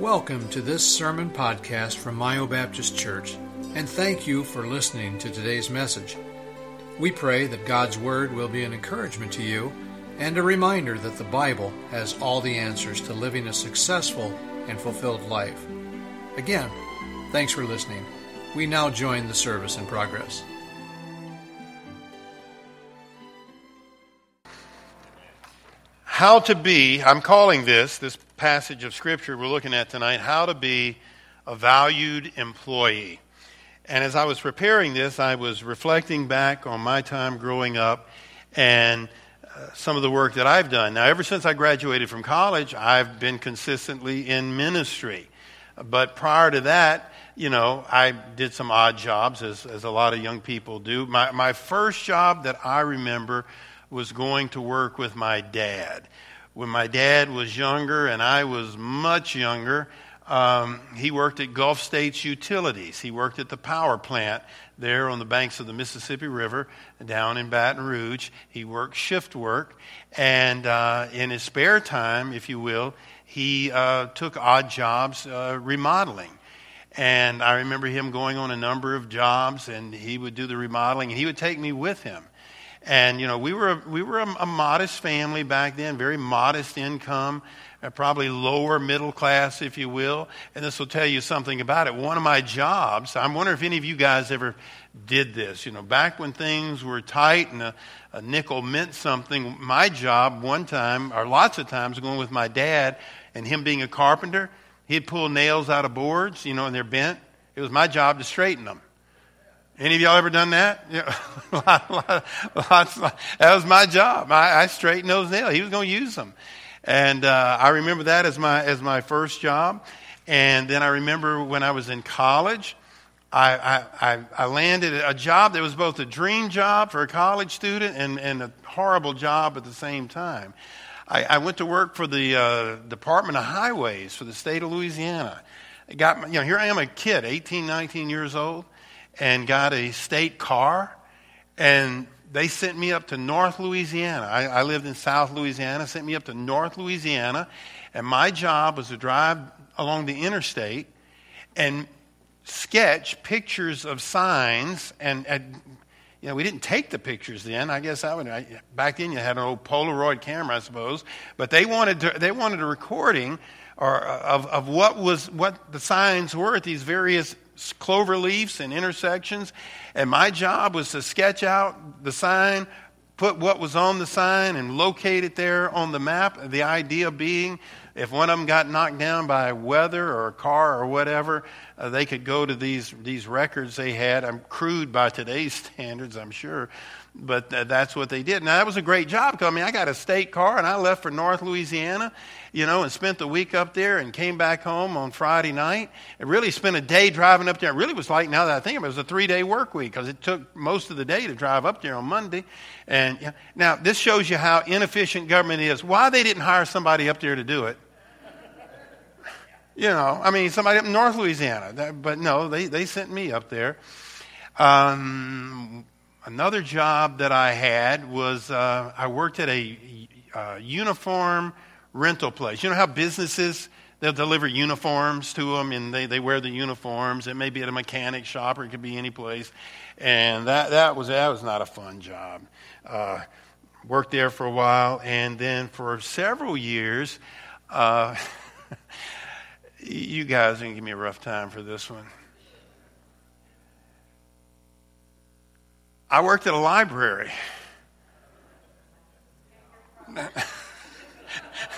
Welcome to this sermon podcast from Mayo Baptist Church, and thank you for listening to today's message. We pray that God's Word will be an encouragement to you and a reminder that the Bible has all the answers to living a successful and fulfilled life. Again, thanks for listening. We now join the service in progress. How to be, I'm calling this, this passage of Scripture we're looking at tonight, how to be a valued employee. And as I was preparing this, I was reflecting back on my time growing up and uh, some of the work that I've done. Now, ever since I graduated from college, I've been consistently in ministry. But prior to that, you know, I did some odd jobs, as, as a lot of young people do. My, my first job that I remember was going to work with my dad. When my dad was younger and I was much younger, um, he worked at Gulf States Utilities. He worked at the power plant there on the banks of the Mississippi River down in Baton Rouge. He worked shift work. And uh, in his spare time, if you will, he uh, took odd jobs uh, remodeling. And I remember him going on a number of jobs, and he would do the remodeling, and he would take me with him. And, you know, we were, a, we were a, a modest family back then, very modest income, uh, probably lower middle class, if you will. And this will tell you something about it. One of my jobs, I'm wondering if any of you guys ever did this. You know, back when things were tight and a, a nickel meant something, my job one time, or lots of times, going with my dad and him being a carpenter, he'd pull nails out of boards, you know, and they're bent. It was my job to straighten them. Any of y'all ever done that? Yeah, that was my job. I, I, straightened those nails. He was going to use them, and uh, I remember that as my as my first job. And then I remember when I was in college, I, I, I landed a job that was both a dream job for a college student and, and a horrible job at the same time. I, I went to work for the uh, Department of Highways for the state of Louisiana. Got, you know, here I am, a kid, 18, 19 years old and got a state car, and they sent me up to North Louisiana. I, I, lived in South Louisiana, sent me up to North Louisiana, and my job was to drive along the interstate and sketch pictures of signs. And, and you know, we didn't take the pictures then. I guess I would. I, back then, you had an old Polaroid camera, I suppose. But they wanted to, they wanted a recording or of, of what was what the signs were at these various clover leaves and intersections. And my job was to sketch out the sign, put what was on the sign, and locate it there on the map. The idea being if one of them got knocked down by weather or a car or whatever, uh, they could go to these, these records they had. I'm crude by today's standards, I'm sure, but th- that's what they did. Now, that was a great job I mean, I got a state car and I left for North Louisiana, you know, and spent the week up there and came back home on Friday night and really spent a day driving up there. It really was like, now that I think of it, it was a three day work week because it took most of the day to drive up there on Monday. And yeah, now, this shows you how inefficient government is. Why they didn't hire somebody up there to do it you know, I mean, somebody up in North Louisiana. But no, they, they sent me up there. Um, another job that I had was uh, I worked at a, a uniform rental place. You know how businesses they'll deliver uniforms to them and they, they wear the uniforms. It may be at a mechanic shop or it could be any place. And that, that, was, that was not a fun job. Uh, worked there for a while and then for several years, uh, You guys are going to give me a rough time for this one. I worked at a library.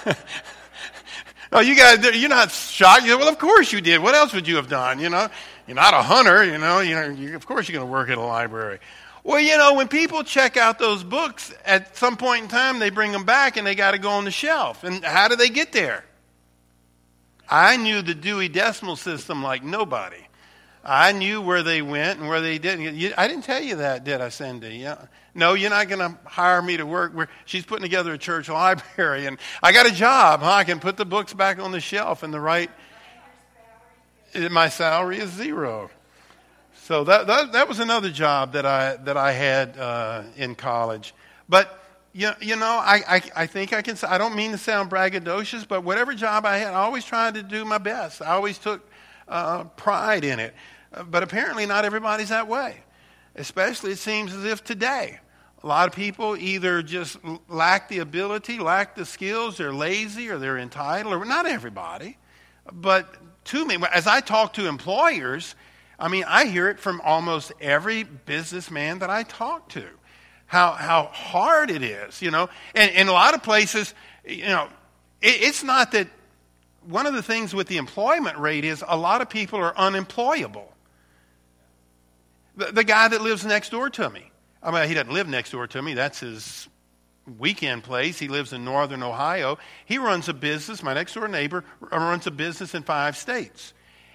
oh, you guys, you're not shocked. You're, well, of course you did. What else would you have done? You know, you're not a hunter. You know, you know. You, of course you're going to work at a library. Well, you know, when people check out those books, at some point in time they bring them back and they got to go on the shelf. And how do they get there? I knew the Dewey Decimal System like nobody. I knew where they went and where they didn't. You, I didn't tell you that, did I, Cindy? Yeah. No, you're not going to hire me to work. Where she's putting together a church library, and I got a job. Huh? I can put the books back on the shelf in the right. My salary is zero. So that, that, that was another job that I, that I had uh, in college. But you, you know, I, I, I think I can, I don't mean to sound braggadocious, but whatever job I had, I always tried to do my best. I always took uh, pride in it. Uh, but apparently, not everybody's that way. Especially, it seems as if today, a lot of people either just lack the ability, lack the skills, they're lazy, or they're entitled, or not everybody. But to me, as I talk to employers, I mean, I hear it from almost every businessman that I talk to how, how hard it is, you know. And in a lot of places, you know, it, it's not that one of the things with the employment rate is a lot of people are unemployable. The, the guy that lives next door to me, I mean, he doesn't live next door to me, that's his weekend place. He lives in northern Ohio. He runs a business, my next door neighbor runs a business in five states.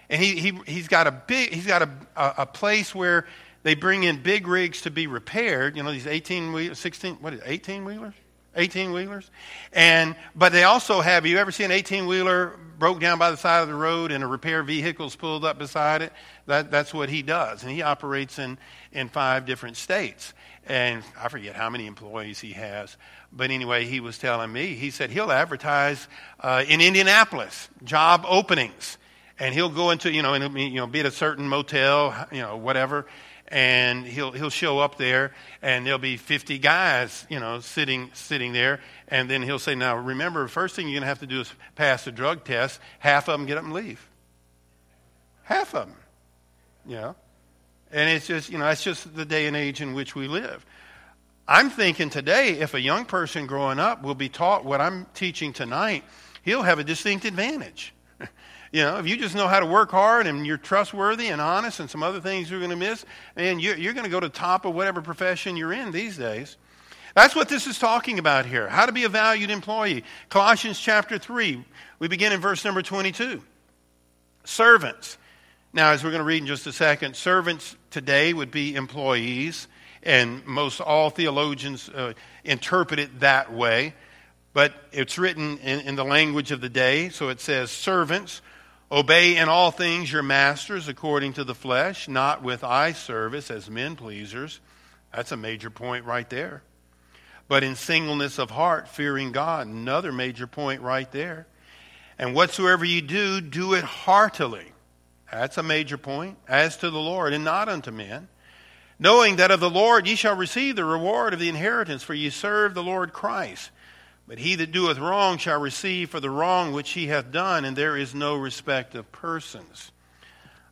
And he, he, he's got a big, he's got a, a, a place where they bring in big rigs to be repaired. You know, these 18 wheelers, 16, what is it, 18 wheelers? 18 wheelers. And, but they also have, you ever see an 18 wheeler broke down by the side of the road and a repair vehicle's pulled up beside it? That, that's what he does. And he operates in, in five different states. And I forget how many employees he has. But anyway, he was telling me, he said he'll advertise uh, in Indianapolis, job openings. And he'll go into, you know, and, you know, be at a certain motel, you know, whatever and he'll he'll show up there and there'll be 50 guys you know sitting sitting there and then he'll say now remember first thing you're going to have to do is pass a drug test. Half of them get up and leave. Half of them you know and it's just you know it's just the day and age in which we live. I'm thinking today if a young person growing up will be taught what i'm teaching tonight he'll have a distinct advantage you know, if you just know how to work hard and you're trustworthy and honest and some other things you're going to miss, and you're, you're going to go to top of whatever profession you're in these days. That's what this is talking about here. How to be a valued employee. Colossians chapter 3, we begin in verse number 22. Servants. Now, as we're going to read in just a second, servants today would be employees, and most all theologians uh, interpret it that way. But it's written in, in the language of the day, so it says servants Obey in all things your masters according to the flesh, not with eye service as men pleasers. That's a major point right there. But in singleness of heart, fearing God. Another major point right there. And whatsoever you do, do it heartily. That's a major point. As to the Lord, and not unto men. Knowing that of the Lord ye shall receive the reward of the inheritance, for ye serve the Lord Christ. But he that doeth wrong shall receive for the wrong which he hath done, and there is no respect of persons.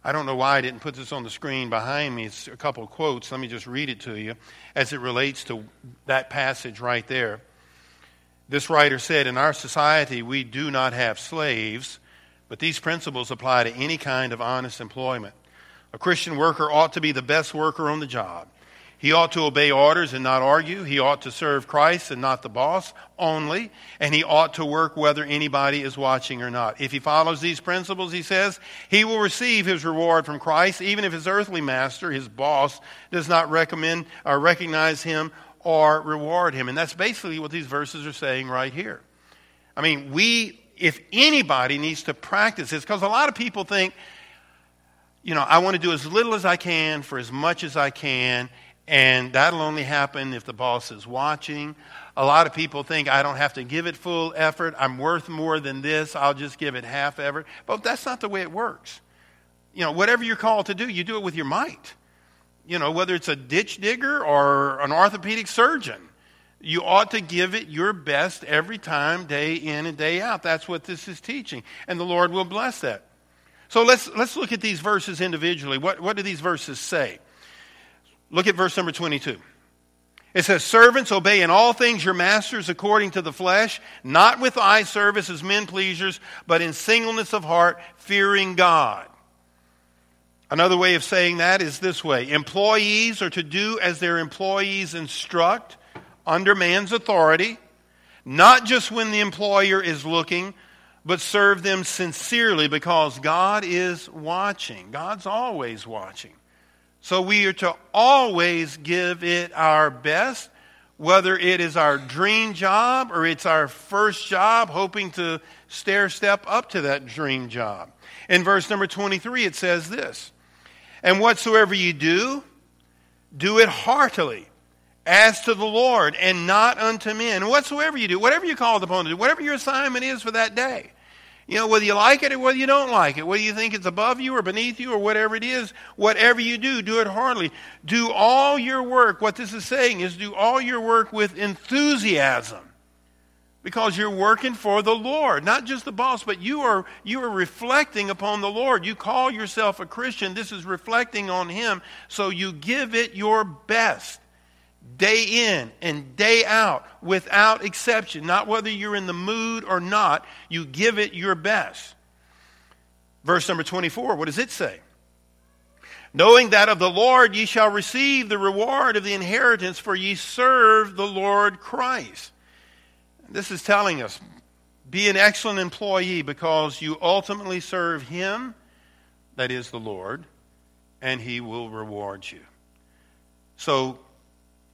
I don't know why I didn't put this on the screen behind me. It's a couple of quotes. Let me just read it to you as it relates to that passage right there. This writer said, In our society, we do not have slaves, but these principles apply to any kind of honest employment. A Christian worker ought to be the best worker on the job. He ought to obey orders and not argue. He ought to serve Christ and not the boss only. And he ought to work whether anybody is watching or not. If he follows these principles, he says, he will receive his reward from Christ, even if his earthly master, his boss, does not recommend or recognize him or reward him. And that's basically what these verses are saying right here. I mean, we, if anybody needs to practice this, because a lot of people think, you know, I want to do as little as I can for as much as I can, and that'll only happen if the boss is watching. A lot of people think I don't have to give it full effort. I'm worth more than this. I'll just give it half effort. But that's not the way it works. You know, whatever you're called to do, you do it with your might. You know, whether it's a ditch digger or an orthopedic surgeon, you ought to give it your best every time, day in and day out. That's what this is teaching. And the Lord will bless that. So let's, let's look at these verses individually. What, what do these verses say? Look at verse number 22. It says, Servants, obey in all things your masters according to the flesh, not with eye service as men pleasers, but in singleness of heart, fearing God. Another way of saying that is this way Employees are to do as their employees instruct under man's authority, not just when the employer is looking, but serve them sincerely because God is watching. God's always watching. So we are to always give it our best, whether it is our dream job or it's our first job, hoping to stair step up to that dream job. In verse number 23, it says this And whatsoever you do, do it heartily, as to the Lord and not unto men. And whatsoever you do, whatever you're called upon to do, whatever your assignment is for that day, you know, whether you like it or whether you don't like it, whether you think it's above you or beneath you or whatever it is, whatever you do, do it heartily. Do all your work. What this is saying is do all your work with enthusiasm. Because you're working for the Lord, not just the boss, but you are you are reflecting upon the Lord. You call yourself a Christian. This is reflecting on him, so you give it your best day in and day out without exception. Not whether you're in the mood or not, you give it your best. Verse number 24, what does it say? Knowing that of the Lord ye shall receive the reward of the inheritance, for ye serve the Lord Christ. This is telling us be an excellent employee because you ultimately serve Him, that is the Lord, and He will reward you. So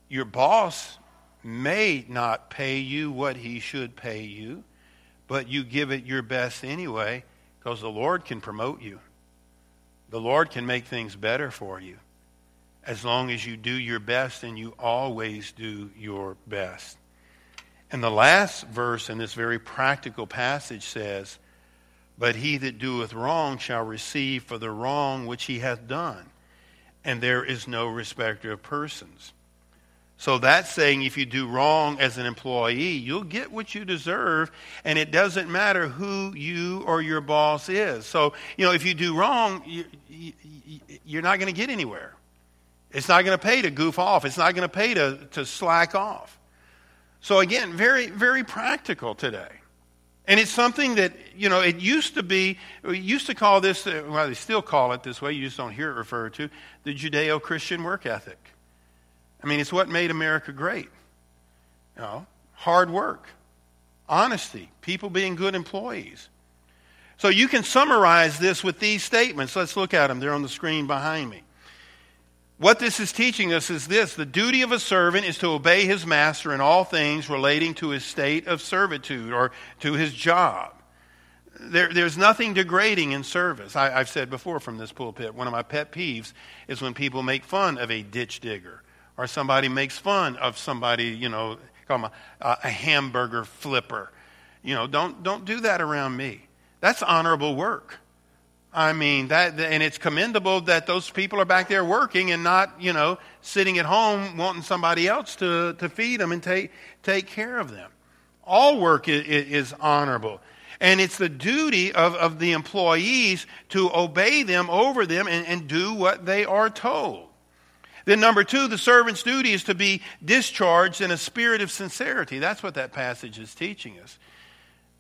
your boss may not pay you what he should pay you, but you give it your best anyway because the Lord can promote you. The Lord can make things better for you as long as you do your best and you always do your best. And the last verse in this very practical passage says, But he that doeth wrong shall receive for the wrong which he hath done, and there is no respecter of persons. So that's saying if you do wrong as an employee, you'll get what you deserve, and it doesn't matter who you or your boss is. So, you know, if you do wrong, you, are not going to get anywhere. It's not going to pay to goof off, it's not going to pay to, to slack off. So, again, very, very practical today. And it's something that, you know, it used to be, we used to call this, uh, well, they still call it this way, you just don't hear it referred to, the Judeo Christian work ethic. I mean, it's what made America great. You know, hard work, honesty, people being good employees. So you can summarize this with these statements. Let's look at them. They're on the screen behind me. What this is teaching us is this the duty of a servant is to obey his master in all things relating to his state of servitude or to his job. There, there's nothing degrading in service. I, I've said before from this pulpit, one of my pet peeves is when people make fun of a ditch digger or somebody makes fun of somebody, you know, call them a, a hamburger flipper. You know, don't, don't do that around me. That's honorable work. I mean, that, and it's commendable that those people are back there working and not, you know, sitting at home wanting somebody else to, to feed them and take, take care of them. All work is, is honorable. And it's the duty of, of the employees to obey them over them and, and do what they are told. Then, number two, the servant's duty is to be discharged in a spirit of sincerity. That's what that passage is teaching us.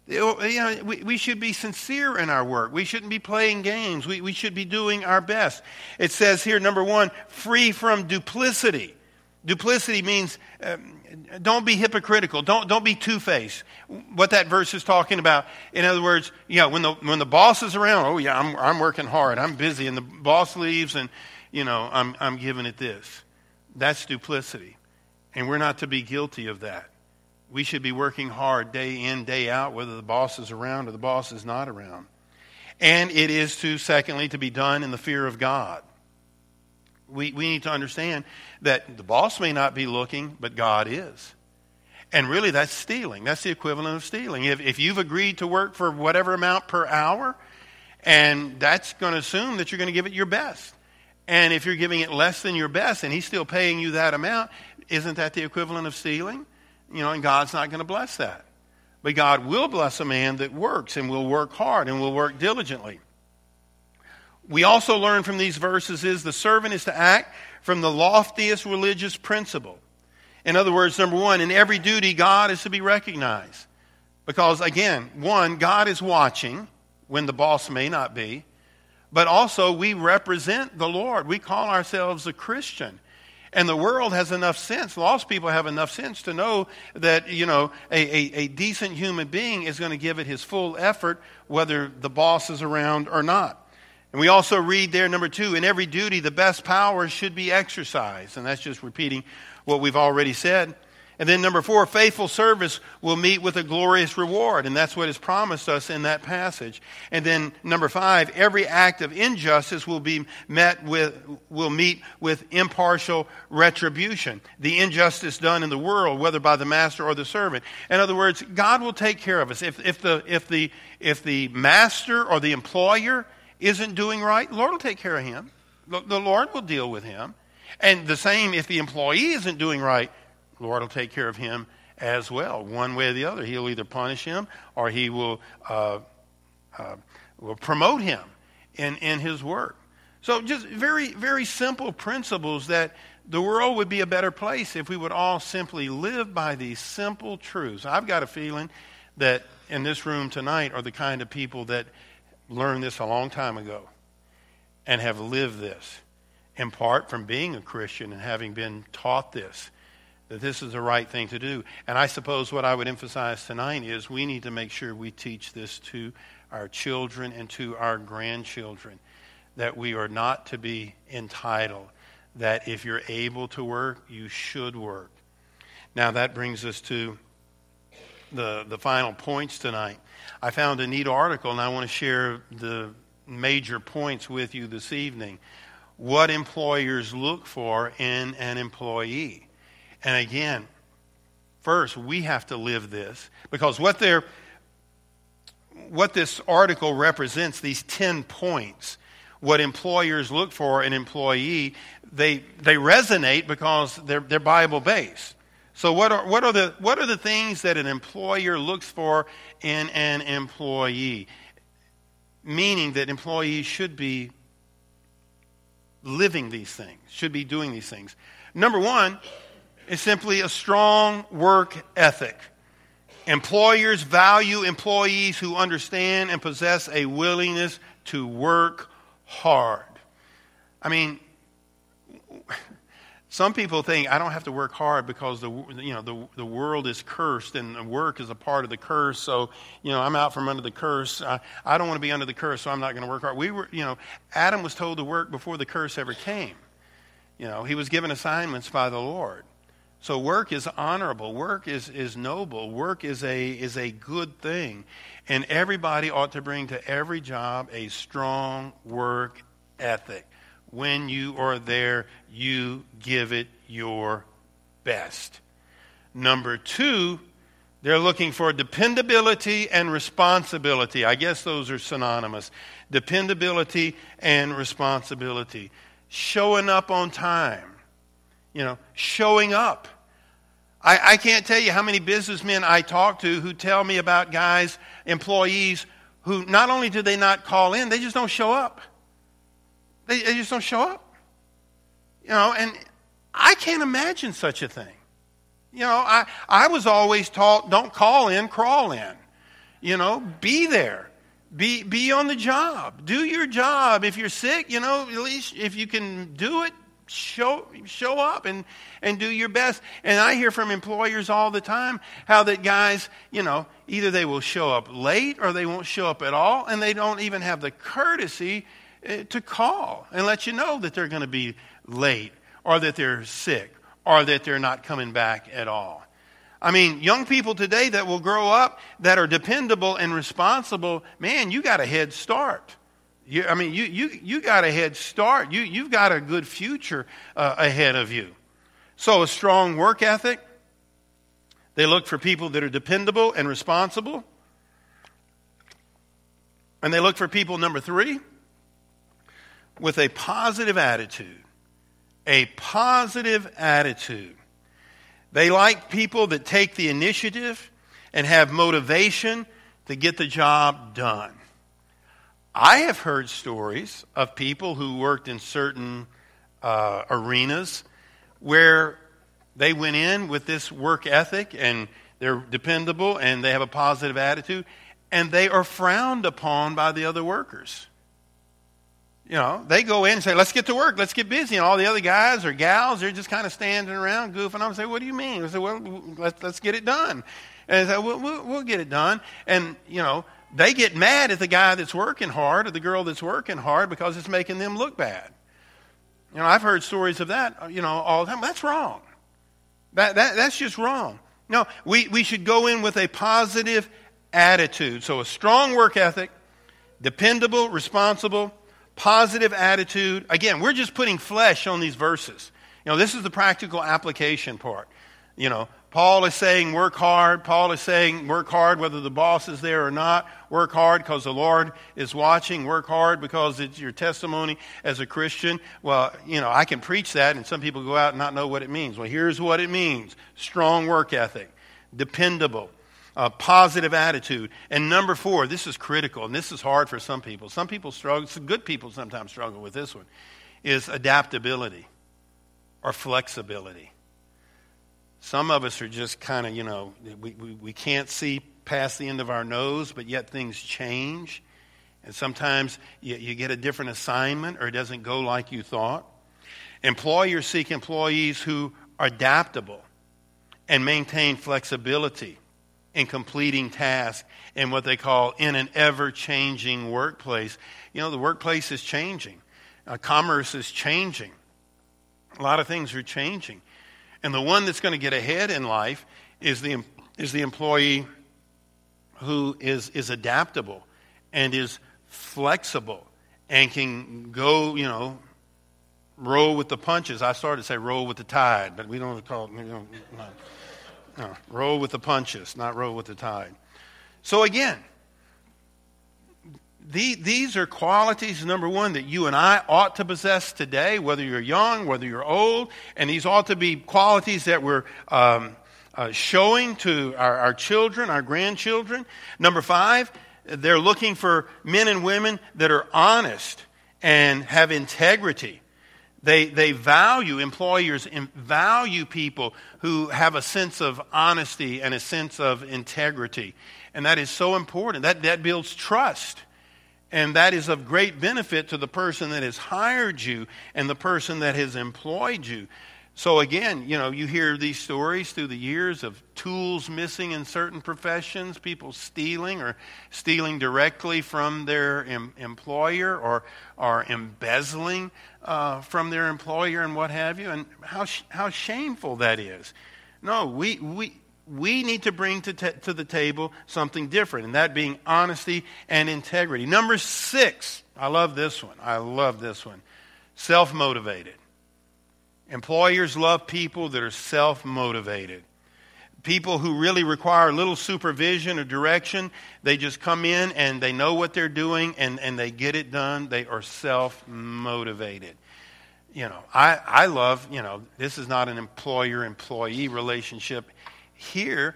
You know, we, we should be sincere in our work. We shouldn't be playing games. We, we should be doing our best. It says here, number one, free from duplicity. Duplicity means um, don't be hypocritical. Don't, don't be two faced. What that verse is talking about, in other words, know, when the, when the boss is around, oh, yeah, I'm, I'm working hard. I'm busy. And the boss leaves and you know, I'm, I'm giving it this. That's duplicity. And we're not to be guilty of that. We should be working hard day in, day out, whether the boss is around or the boss is not around. And it is to, secondly, to be done in the fear of God. We, we need to understand that the boss may not be looking, but God is. And really, that's stealing. That's the equivalent of stealing. If, if you've agreed to work for whatever amount per hour, and that's going to assume that you're going to give it your best. And if you're giving it less than your best and he's still paying you that amount, isn't that the equivalent of stealing? You know, and God's not going to bless that. But God will bless a man that works and will work hard and will work diligently. We also learn from these verses is the servant is to act from the loftiest religious principle. In other words, number one, in every duty, God is to be recognized. Because, again, one, God is watching when the boss may not be but also we represent the Lord. We call ourselves a Christian. And the world has enough sense, lost people have enough sense to know that, you know, a, a, a decent human being is going to give it his full effort, whether the boss is around or not. And we also read there, number two, in every duty, the best power should be exercised. And that's just repeating what we've already said. And then number four, faithful service will meet with a glorious reward. And that's what is promised us in that passage. And then number five, every act of injustice will be met with, will meet with impartial retribution. The injustice done in the world, whether by the master or the servant. In other words, God will take care of us. If, if the, if the, if the master or the employer isn't doing right, Lord will take care of him. The, Lord will deal with him. And the same if the employee isn't doing right, Lord will take care of him as well, one way or the other. He'll either punish him or he will, uh, uh, will promote him in, in his work. So, just very, very simple principles that the world would be a better place if we would all simply live by these simple truths. I've got a feeling that in this room tonight are the kind of people that learned this a long time ago and have lived this, in part from being a Christian and having been taught this that this is the right thing to do. And I suppose what I would emphasize tonight is we need to make sure we teach this to our children and to our grandchildren that we are not to be entitled, that if you're able to work, you should work. Now, that brings us to the, the final points tonight. I found a neat article, and I want to share the major points with you this evening. What employers look for in an employee. And again, first, we have to live this because what they're what this article represents, these 10 points, what employers look for in an employee, they, they resonate because they're, they're Bible based. So, what are, what, are the, what are the things that an employer looks for in an employee? Meaning that employees should be living these things, should be doing these things. Number one, is simply a strong work ethic. Employers value employees who understand and possess a willingness to work hard. I mean, some people think I don't have to work hard because the you know the the world is cursed and work is a part of the curse. So you know I'm out from under the curse. I, I don't want to be under the curse, so I'm not going to work hard. We were you know Adam was told to work before the curse ever came. You know he was given assignments by the Lord. So work is honorable. Work is, is noble. Work is a, is a good thing. And everybody ought to bring to every job a strong work ethic. When you are there, you give it your best. Number two, they're looking for dependability and responsibility. I guess those are synonymous. Dependability and responsibility. Showing up on time you know, showing up. I, I can't tell you how many businessmen I talk to who tell me about guys, employees, who not only do they not call in, they just don't show up. They, they just don't show up. You know, and I can't imagine such a thing. You know, I, I was always taught don't call in, crawl in. You know, be there. Be, be on the job. Do your job. If you're sick, you know, at least if you can do it, show, show up and, and do your best. And I hear from employers all the time how that guys, you know, either they will show up late or they won't show up at all, and they don't even have the courtesy to call and let you know that they're going to be late or that they're sick or that they're not coming back at all. I mean, young people today that will grow up that are dependable and responsible, man, you got a head start. You, I mean, you, you, you got a head start. You, you've got a good future uh, ahead of you. So, a strong work ethic. They look for people that are dependable and responsible. And they look for people, number three, with a positive attitude. A positive attitude. They like people that take the initiative and have motivation to get the job done. I have heard stories of people who worked in certain uh, arenas where they went in with this work ethic and they're dependable and they have a positive attitude and they are frowned upon by the other workers. You know, they go in and say, let's get to work, let's get busy. And all the other guys or gals, they're just kind of standing around goofing and say, what do you mean? I say, well, let's, let's get it done. And they say, well, we'll, we'll get it done. And, you know, they get mad at the guy that's working hard or the girl that's working hard because it's making them look bad. You know, I've heard stories of that, you know, all the time. That's wrong. That, that, that's just wrong. No, we, we should go in with a positive attitude. So, a strong work ethic, dependable, responsible, positive attitude. Again, we're just putting flesh on these verses. You know, this is the practical application part. You know, Paul is saying work hard. Paul is saying work hard whether the boss is there or not. Work hard because the Lord is watching. Work hard because it's your testimony as a Christian. Well, you know, I can preach that and some people go out and not know what it means. Well, here's what it means strong work ethic, dependable, a positive attitude. And number four, this is critical, and this is hard for some people. Some people struggle, some good people sometimes struggle with this one, is adaptability or flexibility. Some of us are just kind of, you know, we, we, we can't see past the end of our nose, but yet things change. And sometimes you, you get a different assignment or it doesn't go like you thought. Employers seek employees who are adaptable and maintain flexibility in completing tasks in what they call in an ever changing workplace. You know, the workplace is changing, uh, commerce is changing, a lot of things are changing. And the one that's going to get ahead in life is the, is the employee who is, is adaptable and is flexible and can go, you know, roll with the punches. I started to say roll with the tide, but we don't call it, you know, no, roll with the punches, not roll with the tide. So again, the, these are qualities, number one, that you and I ought to possess today, whether you're young, whether you're old, and these ought to be qualities that we're um, uh, showing to our, our children, our grandchildren. Number five, they're looking for men and women that are honest and have integrity. They, they value, employers value people who have a sense of honesty and a sense of integrity. And that is so important. That, that builds trust. And that is of great benefit to the person that has hired you and the person that has employed you. So, again, you know, you hear these stories through the years of tools missing in certain professions, people stealing or stealing directly from their em- employer or, or embezzling uh, from their employer and what have you, and how, sh- how shameful that is. No, we, we, we need to bring to, t- to the table something different, and that being honesty and integrity. Number six, I love this one. I love this one. Self motivated. Employers love people that are self motivated. People who really require little supervision or direction, they just come in and they know what they're doing and, and they get it done. They are self motivated you know, I, I love, you know, this is not an employer employee relationship here,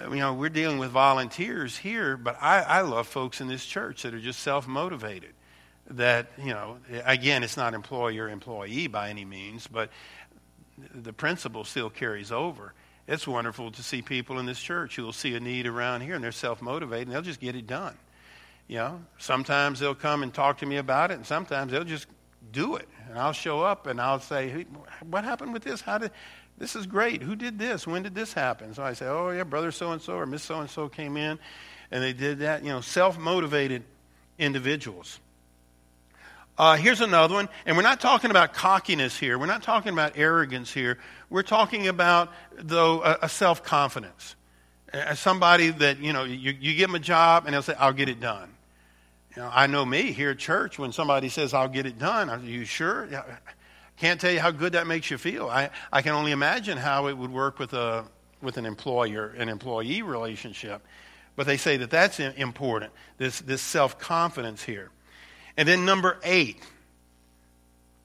uh, you know, we're dealing with volunteers here, but I, I love folks in this church that are just self motivated. That, you know, again, it's not employer employee by any means, but the principle still carries over. It's wonderful to see people in this church who will see a need around here and they're self motivated and they'll just get it done. You know, sometimes they'll come and talk to me about it, and sometimes they'll just do it. And I'll show up and I'll say, hey, What happened with this? How did this is great. Who did this? When did this happen? So I say, oh, yeah, brother so and so or miss so and so came in and they did that. You know, self motivated individuals. Uh, here's another one, and we're not talking about cockiness here. We're not talking about arrogance here. We're talking about, though, a, a self confidence. As somebody that, you know, you, you give them a job and they'll say, I'll get it done. You know, I know me here at church when somebody says, I'll get it done. Are you sure? Can't tell you how good that makes you feel. I, I can only imagine how it would work with, a, with an employer an employee relationship. But they say that that's important, this, this self confidence here. And then number eight,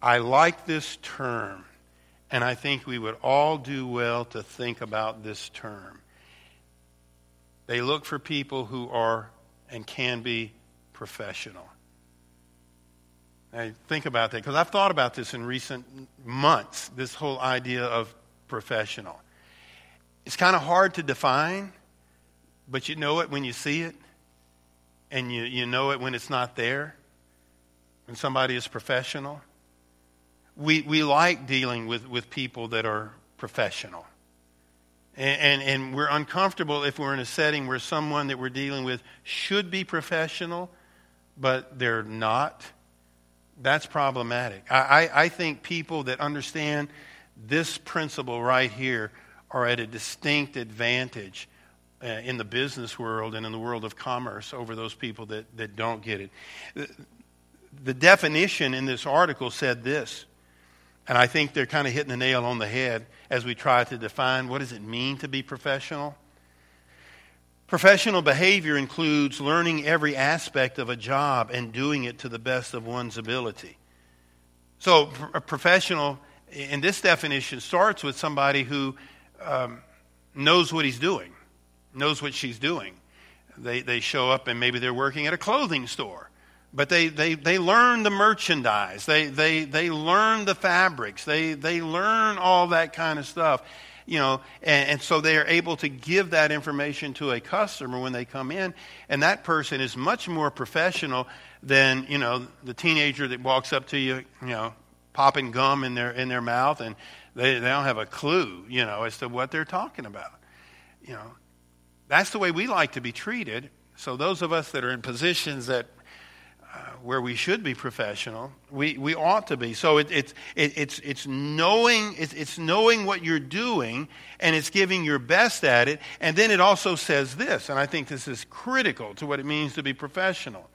I like this term, and I think we would all do well to think about this term. They look for people who are and can be professional. I think about that because I've thought about this in recent months this whole idea of professional. It's kind of hard to define, but you know it when you see it, and you, you know it when it's not there, when somebody is professional. We, we like dealing with, with people that are professional. And, and, and we're uncomfortable if we're in a setting where someone that we're dealing with should be professional, but they're not that's problematic. I, I, I think people that understand this principle right here are at a distinct advantage uh, in the business world and in the world of commerce over those people that, that don't get it. The, definition in this article said this, and I think they're kind of hitting the nail on the head as we try to define what does it mean to be professional. Professional behavior includes learning every aspect of a job and doing it to the best of one's ability. So, a professional, in this definition, starts with somebody who um, knows what he's doing, knows what she's doing. They, they show up and maybe they're working at a clothing store, but they, they, they learn the merchandise, they, they, they learn the fabrics, they, they learn all that kind of stuff you know, and, and, so they are able to give that information to a customer when they come in, and that person is much more professional than you know the teenager that walks up to you, you know, popping gum in their in their mouth, and they they don't have a clue, you know, as to what they're talking about. You know, that's the way we like to be treated. So those of us that are in positions that where we should be professional. We, we ought to be. So it, it, it, it's, it's, knowing, it's, it's knowing what you're doing and it's giving your best at it. And then it also says this, and I think this is critical to what it means to be professional.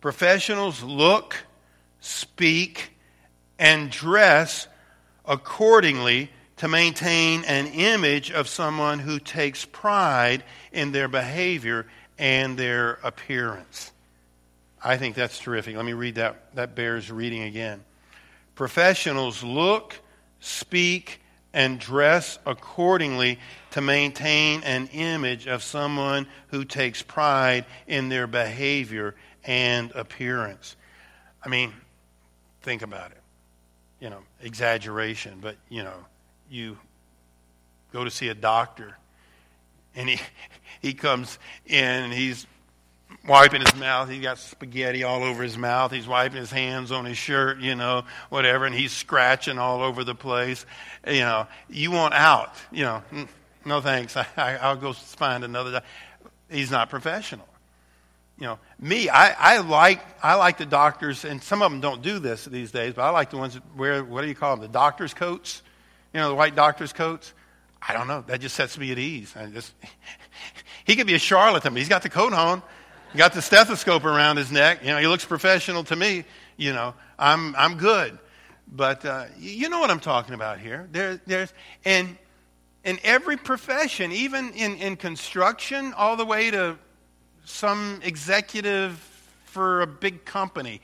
Professionals look, speak, and dress accordingly to maintain an image of someone who takes pride in their behavior and their appearance. I think that's terrific. Let me read that. That bears reading again. Professionals look, speak, and dress accordingly to maintain an image of someone who takes pride in their behavior and appearance. I mean, think about it. You know, exaggeration, but you know, you go to see a doctor and he he comes in and he's wiping his mouth. He's got spaghetti all over his mouth. He's wiping his hands on his shirt, you know, whatever, and he's scratching all over the place. You know, you want out. You know, mm, no thanks. I, will go find another. He's not professional. You know, me, I, I like I like the doctors, and some of them don't do this these days, but I like the ones that wear what do you call them? The doctor's coats. You know, the white doctor's coats. I don't know. That just sets me at ease. I just he could be a charlatan, but he's got the coat on got the stethoscope around his neck. You know, he looks professional to me. You know, I'm, I'm good. But uh, you know what I'm talking about here. There, there's, and in every profession, even in, in construction, all the way to some executive for a big company,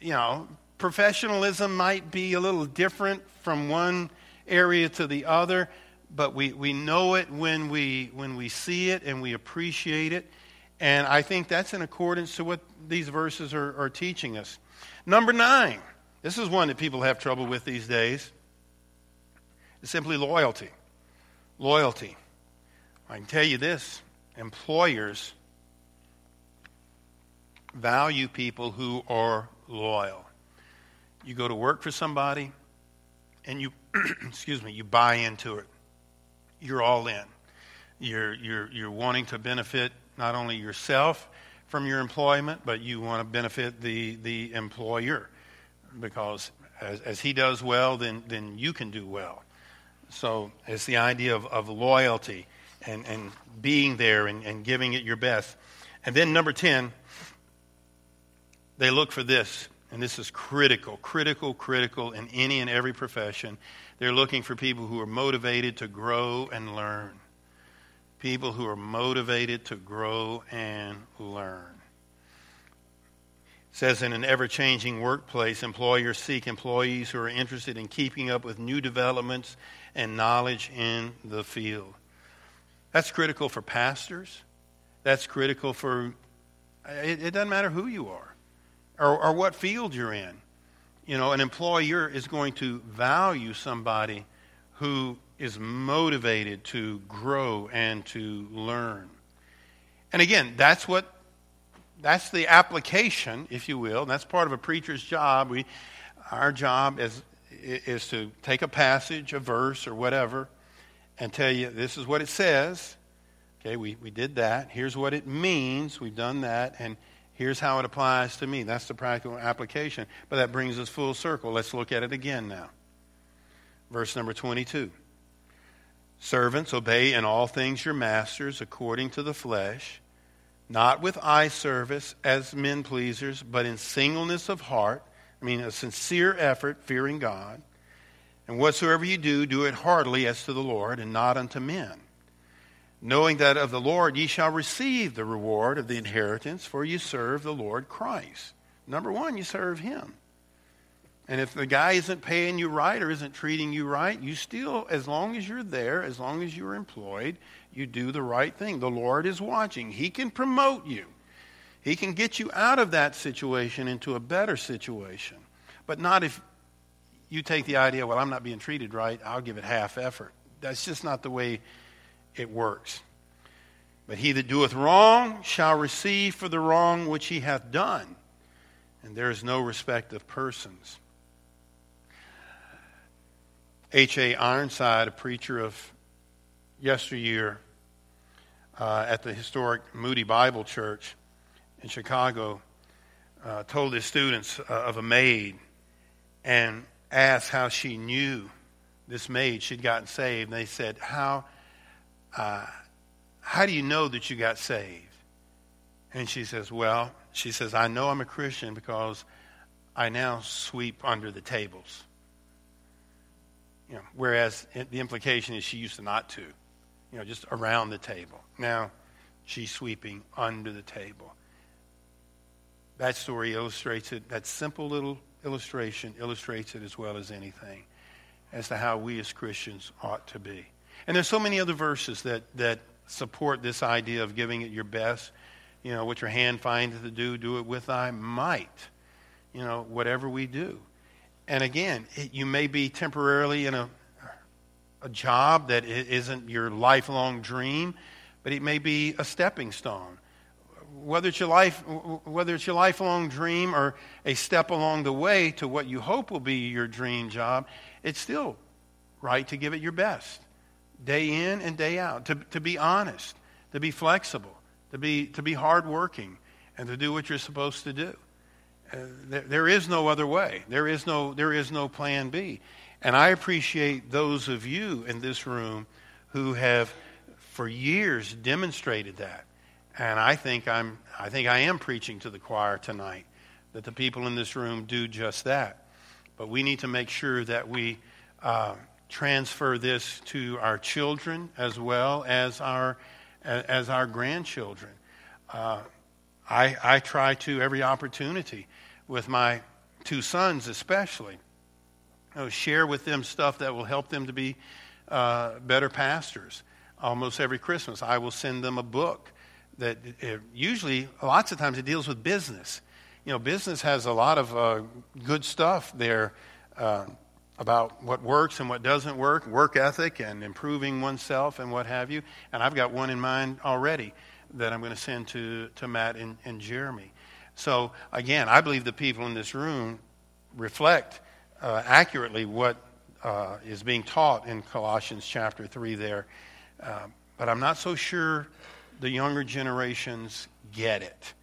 you know, professionalism might be a little different from one area to the other, but we, we know it when we, when we see it and we appreciate it. And I think that's in accordance to what these verses are, are teaching us. Number nine, this is one that people have trouble with these days. It's simply loyalty. Loyalty. I can tell you this employers value people who are loyal. You go to work for somebody and you excuse me, you buy into it. You're all in. You're, you're, you're wanting to benefit not only yourself from your employment, but you want to benefit the, the employer because as, as he does well, then, then you can do well. So it's the idea of, of loyalty and, and being there and, and giving it your best. And then, number 10, they look for this, and this is critical, critical, critical in any and every profession. They're looking for people who are motivated to grow and learn people who are motivated to grow and learn. It says in an ever changing workplace, employers seek employees who are interested in keeping up with new developments and knowledge in the field. That's critical for pastors. That's critical for, it, it doesn't matter who you are or, or what field you're in. You know, an employer is going to value somebody who is motivated to grow and to learn. And again, that's what that's the application, if you will. And that's part of a preacher's job. We, our job is, is to take a passage, a verse, or whatever, and tell you this is what it says. Okay, we, we did that. Here's what it means. We've done that. And here's how it applies to me. That's the practical application. But that brings us full circle. Let's look at it again now. Verse number 22. Servants, obey in all things your masters according to the flesh, not with eye service as men pleasers, but in singleness of heart, I mean, a sincere effort, fearing God. And whatsoever you do, do it heartily as to the Lord, and not unto men. Knowing that of the Lord ye shall receive the reward of the inheritance, for you serve the Lord Christ. Number one, you serve Him. And if the guy isn't paying you right or isn't treating you right, you still, as long as you're there, as long as you're employed, you do the right thing. The Lord is watching. He can promote you, He can get you out of that situation into a better situation. But not if you take the idea, well, I'm not being treated right, I'll give it half effort. That's just not the way it works. But he that doeth wrong shall receive for the wrong which he hath done. And there is no respect of persons. H.A. Ironside, a preacher of yesteryear uh, at the historic Moody Bible Church in Chicago, uh, told his students uh, of a maid and asked how she knew this maid she'd gotten saved. And they said, How, uh, how do you know that you got saved? And she says, Well, she says, I know I'm a Christian because I now sweep under the tables. You know, whereas the implication is she used to not to, you know, just around the table. Now she's sweeping under the table. That story illustrates it. That simple little illustration illustrates it as well as anything as to how we as Christians ought to be. And there's so many other verses that, that support this idea of giving it your best. You know, what your hand finds to do, do it with thy might. You know, whatever we do. And again, it, you may be temporarily in a, a job that isn't your lifelong dream, but it may be a stepping stone. Whether it's, your life, whether it's your lifelong dream or a step along the way to what you hope will be your dream job, it's still right to give it your best, day in and day out, to, to be honest, to be flexible, to be, to be hardworking, and to do what you're supposed to do. Uh, there, there is no other way. There is no, there is no plan B. And I appreciate those of you in this room who have, for years, demonstrated that. And I think, I'm, I think I am preaching to the choir tonight that the people in this room do just that. But we need to make sure that we uh, transfer this to our children as well as our, as our grandchildren. Uh, I, I try to every opportunity with my two sons, especially. Share with them stuff that will help them to be uh, better pastors. Almost every Christmas, I will send them a book that it, usually, lots of times, it deals with business. You know, business has a lot of uh, good stuff there uh, about what works and what doesn't work, work ethic and improving oneself and what have you. And I've got one in mind already that I'm going to send to, to Matt and, and Jeremy. So, again, I believe the people in this room reflect uh, accurately what uh, is being taught in Colossians chapter 3 there. Uh, but I'm not so sure the younger generations get it.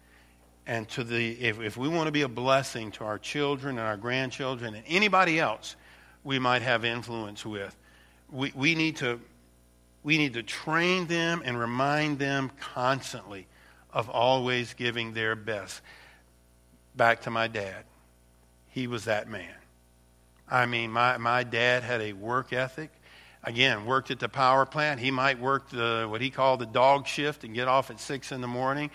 And to the, if, if we want to be a blessing to our children and our grandchildren and anybody else we might have influence with, we, we need to we need to train them and remind them constantly of always giving their best. Back to my dad. He was that man. I mean, my, my dad had a work ethic. Again, worked at the power plant. He might work the, what he called the dog shift and get off at 6 in the morning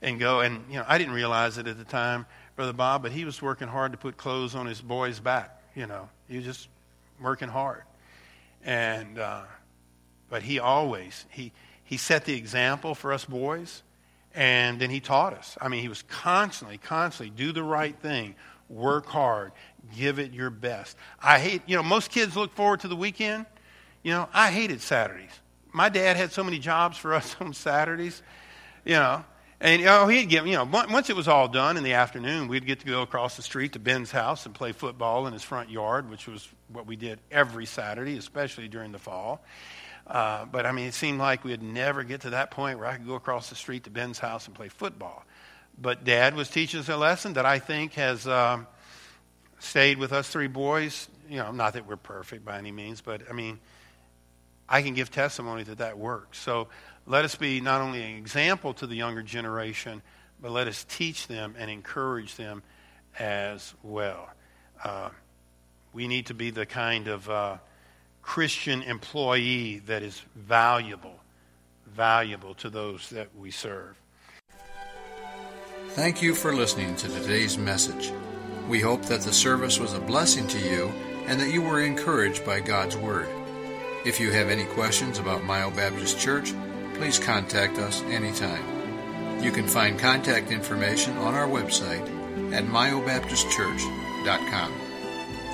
and go. And, you know, I didn't realize it at the time, Brother Bob, but he was working hard to put clothes on his boy's back. You know, he was just working hard. And, uh, but he always, he, he set the example for us boys, and then he taught us. I mean, he was constantly, constantly do the right thing, work hard, give it your best. I hate, you know, most kids look forward to the weekend. You know, I hated Saturdays. My dad had so many jobs for us on Saturdays, you know. And know, he'd get, you know, once it was all done in the afternoon, we'd get to go across the street to Ben's house and play football in his front yard, which was what we did every Saturday, especially during the fall. Uh, but I mean, it seemed like we'd never get to that point where I could go across the street to Ben's house and play football. But Dad was teaching us a lesson that I think has um, stayed with us three boys. You know, not that we're perfect by any means, but I mean, I can give testimony that that works. So let us be not only an example to the younger generation, but let us teach them and encourage them as well. Uh, we need to be the kind of uh, Christian employee that is valuable, valuable to those that we serve. Thank you for listening to today's message. We hope that the service was a blessing to you and that you were encouraged by God's Word. If you have any questions about Mile Baptist Church, please contact us anytime. You can find contact information on our website at myobaptistchurch.com.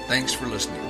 Thanks for listening.